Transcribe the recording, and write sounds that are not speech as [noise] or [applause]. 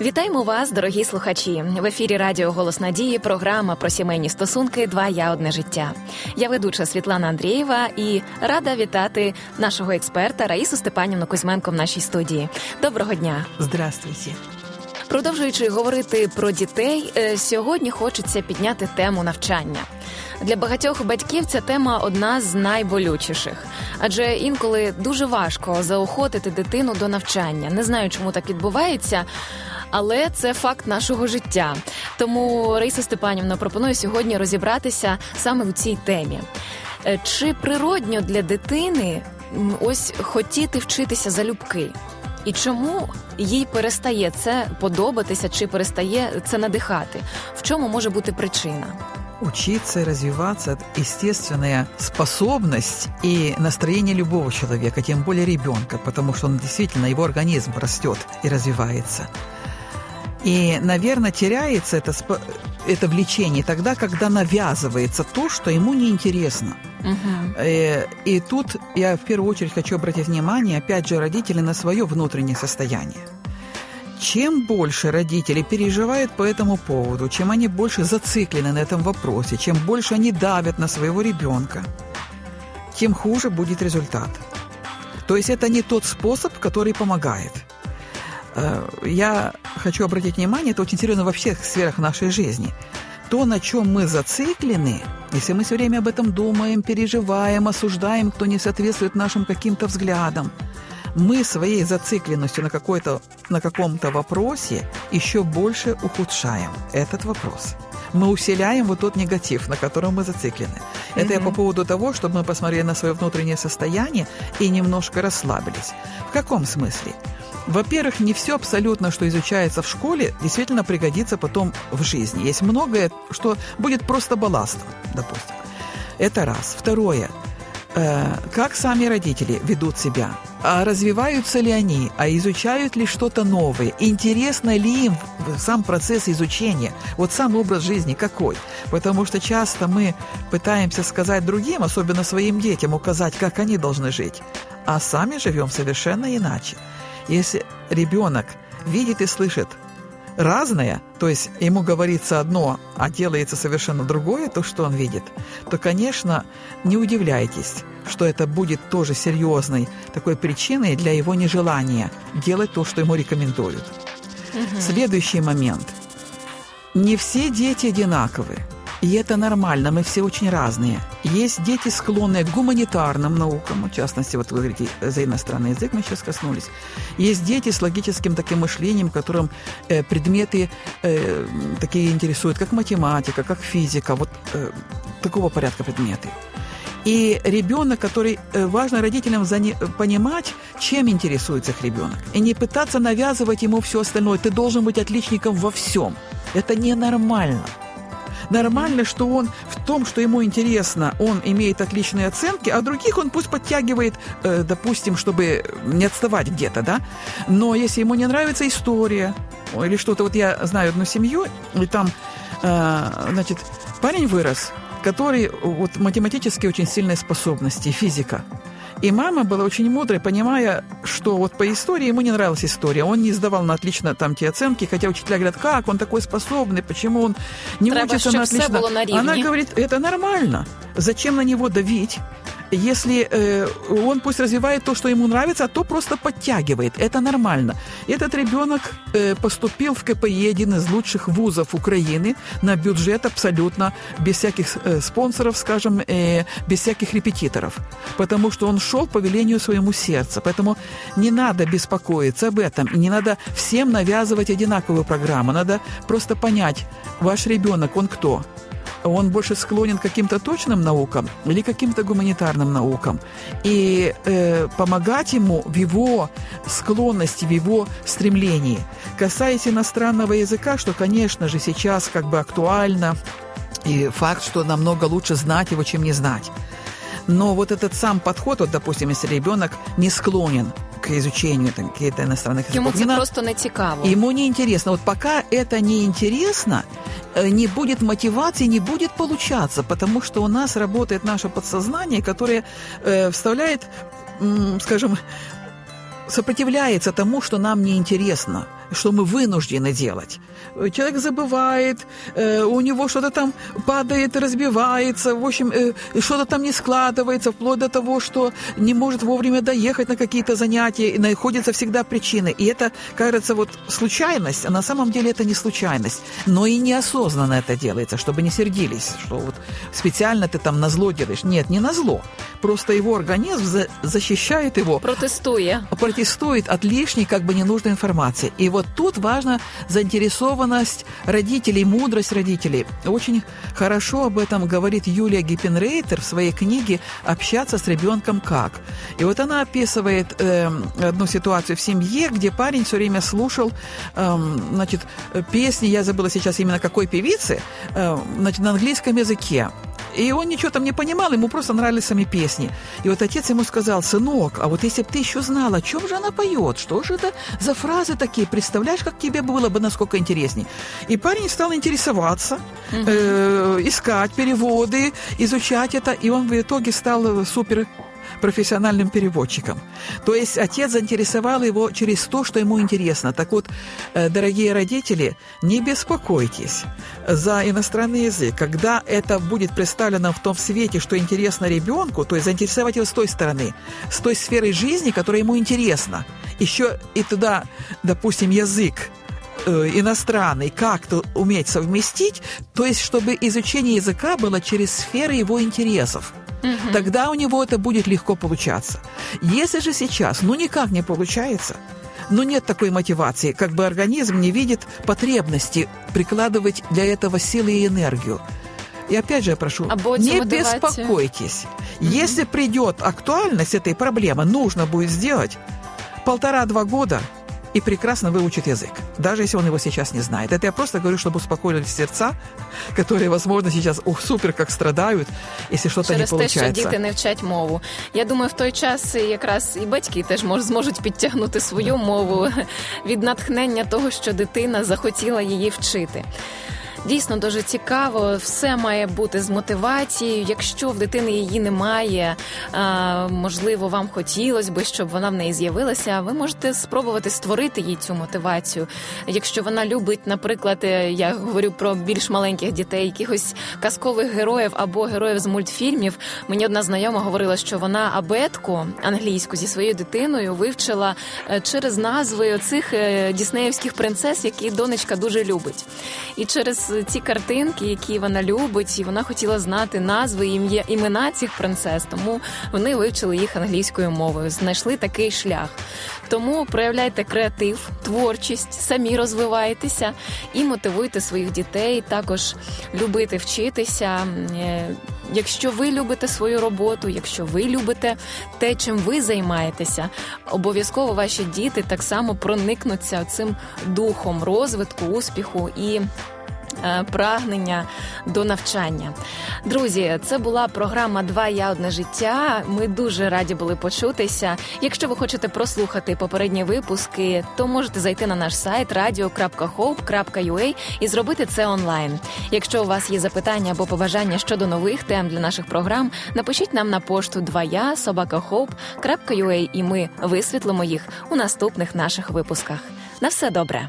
Вітаємо вас, дорогі слухачі. В ефірі Радіо Голос Надії, програма про сімейні стосунки Два я одне життя. Я ведуча Світлана Андрієва і рада вітати нашого експерта Раїсу Степанівну Кузьменко в нашій студії. Доброго дня! Здравствуйте! Продовжуючи говорити про дітей, е, сьогодні хочеться підняти тему навчання. Для багатьох батьків ця тема одна з найболючіших, адже інколи дуже важко заохотити дитину до навчання. Не знаю, чому так відбувається. Але це факт нашого життя. Тому Раїса Степанівна пропонує сьогодні розібратися саме у цій темі. Е, чи природньо для дитини ось хотіти вчитися залюбки? І чому їй перестає це подобатися, чи перестає це надихати? В чому може бути причина? Учиться, развиваться – естественная способность и настроение любого человека, тем более ребенка, потому что он действительно, его организм растет и развивается. И, наверное, теряется это, это влечение тогда, когда навязывается то, что ему неинтересно. Угу. И тут я в первую очередь хочу обратить внимание, опять же, родителей на свое внутреннее состояние. Чем больше родители переживают по этому поводу, чем они больше зациклены на этом вопросе, чем больше они давят на своего ребенка, тем хуже будет результат. То есть это не тот способ, который помогает. Э, я хочу обратить внимание, это очень серьезно во всех сферах нашей жизни. То, на чем мы зациклены, если мы все время об этом думаем, переживаем, осуждаем, кто не соответствует нашим каким-то взглядам, мы своей зацикленностью на, какой-то, на каком-то вопросе еще больше ухудшаем этот вопрос. Мы усиляем вот тот негатив, на котором мы зациклены. Это я по поводу того, чтобы мы посмотрели на свое внутреннее состояние и немножко расслабились. В каком смысле? Во-первых, не все абсолютно, что изучается в школе, действительно пригодится потом в жизни. Есть многое, что будет просто балластом, допустим. Это раз. Второе. Э, как сами родители ведут себя? А развиваются ли они? А изучают ли что-то новое? Интересно ли им сам процесс изучения? Вот сам образ жизни какой? Потому что часто мы пытаемся сказать другим, особенно своим детям, указать, как они должны жить, а сами живем совершенно иначе. Если ребенок видит и слышит разное, то есть ему говорится одно, а делается совершенно другое, то, что он видит, то, конечно, не удивляйтесь, что это будет тоже серьезной такой причиной для его нежелания делать то, что ему рекомендуют. Угу. Следующий момент. Не все дети одинаковые. И это нормально, мы все очень разные. Есть дети, склонные к гуманитарным наукам, в частности, вот вы говорите за иностранный язык, мы сейчас коснулись. Есть дети с логическим таким мышлением, которым э, предметы э, такие интересуют, как математика, как физика, вот э, такого порядка предметы. И ребенок, который э, важно родителям понимать, чем интересуется их ребенок. И не пытаться навязывать ему все остальное. Ты должен быть отличником во всем. Это ненормально. Нормально, что он в том, что ему интересно, он имеет отличные оценки, а других он пусть подтягивает, э, допустим, чтобы не отставать где-то, да. Но если ему не нравится история или что-то, вот я знаю одну семью, и там, э, значит, парень вырос, который вот математически очень сильные способности, физика. И мама была очень мудрой, понимая, что вот по истории ему не нравилась история. Он не сдавал на отлично там те оценки, хотя учителя говорят, как он такой способный, почему он не Треба, учится на отлично. На Она говорит, это нормально. Зачем на него давить? Если э, он пусть развивает то, что ему нравится, а то просто подтягивает. Это нормально. Этот ребенок э, поступил в КПИ, один из лучших вузов Украины, на бюджет абсолютно, без всяких э, спонсоров, скажем, э, без всяких репетиторов. Потому что он шел по велению своему сердца. Поэтому не надо беспокоиться об этом. И не надо всем навязывать одинаковую программу. Надо просто понять, ваш ребенок, он кто? Он больше склонен к каким-то точным наукам или каким-то гуманитарным наукам. И э, помогать ему в его склонности, в его стремлении. Касаясь иностранного языка, что, конечно же, сейчас как бы актуально, и факт, что намного лучше знать его, чем не знать. Но вот этот сам подход, вот, допустим, если ребенок не склонен к изучению каких-то иностранных языков. Ему это просто не цікаво. Ему не интересно. Вот пока это не интересно, не будет мотивации, не будет получаться, потому что у нас работает наше подсознание, которое э, вставляет, скажем, сопротивляется тому, что нам неинтересно. Что мы вынуждены делать. Человек забывает, э, у него что-то там падает, разбивается, в общем, э, что-то там не складывается, вплоть до того, что не может вовремя доехать на какие-то занятия, и находятся всегда причины. И это, кажется, вот случайность, а на самом деле это не случайность, но и неосознанно это делается, чтобы не сердились, что вот специально ты там на зло делаешь. Нет, не на зло. Просто его организм за защищает его. Протестуя. Протестует от лишней, как бы ненужной информации. И вот тут важна заинтересованность родителей, мудрость родителей. Очень хорошо об этом говорит Юлия Гиппенрейтер в своей книге «Общаться с ребенком как». И вот она описывает э, одну ситуацию в семье, где парень все время слушал э, значит, песни, я забыла сейчас именно какой певицы, э, значит, на английском языке. И он ничего там не понимал, ему просто нравились сами песни. И вот отец ему сказал, сынок, а вот если бы ты еще знал, о чем же она поет, что же это за фразы такие, представляешь, как тебе было бы насколько интересней. И парень стал интересоваться, э, искать переводы, изучать это, и он в итоге стал супер профессиональным переводчиком. То есть отец заинтересовал его через то, что ему интересно. Так вот, э, дорогие родители, не беспокойтесь за иностранный язык. Когда это будет представлено в том свете, что интересно ребенку, то есть заинтересовать его с той стороны, с той сферой жизни, которая ему интересна. Еще и туда, допустим, язык э, иностранный как-то уметь совместить, то есть чтобы изучение языка было через сферы его интересов – угу. тогда у него это будет легко получаться. Если же сейчас, ну никак не получается, ну нет такой мотивации, как бы организм не видит потребности прикладывать для этого силы и энергию. И опять же я прошу, а не беспокойтесь. Угу. Если придет актуальность этой проблемы, нужно будет сделать полтора-два года – и прекрасно выучит язык, даже если он его сейчас не знает. Это я просто говорю, чтобы успокоились сердца, [laughs] которые, возможно, сейчас ух, супер как страдают, якщо щось не получається. те, що діти не вчать мову. Я думаю, в той час якраз і батьки теж зможуть підтягнути свою мову [laughs] від натхнення того, що дитина захотіла її вчити. Дійсно дуже цікаво, все має бути з мотивацією. Якщо в дитини її немає, можливо, вам хотілося би, щоб вона в неї з'явилася. Ви можете спробувати створити їй цю мотивацію. Якщо вона любить, наприклад, е, я говорю про більш маленьких дітей, якихось казкових героїв або героїв з мультфільмів. Мені одна знайома говорила, що вона абетку англійську зі своєю дитиною вивчила е, через назви оцих е, діснеївських принцес, які донечка дуже любить. І через ці картинки, які вона любить, і вона хотіла знати назви ім'я імена цих принцес, тому вони вивчили їх англійською мовою, знайшли такий шлях. Тому проявляйте креатив, творчість, самі розвивайтеся і мотивуйте своїх дітей, також любити вчитися. Е, якщо ви любите свою роботу, якщо ви любите те, чим ви займаєтеся, обов'язково ваші діти так само проникнуться цим духом розвитку, успіху і. Е, прагнення до навчання. Друзі, це була програма Два я одне життя. Ми дуже раді були почутися. Якщо ви хочете прослухати попередні випуски, то можете зайти на наш сайт radio.hope.ua і зробити це онлайн. Якщо у вас є запитання або побажання щодо нових тем для наших програм, напишіть нам на пошту 2я собакаhope.ua і ми висвітлимо їх у наступних наших випусках. На все добре.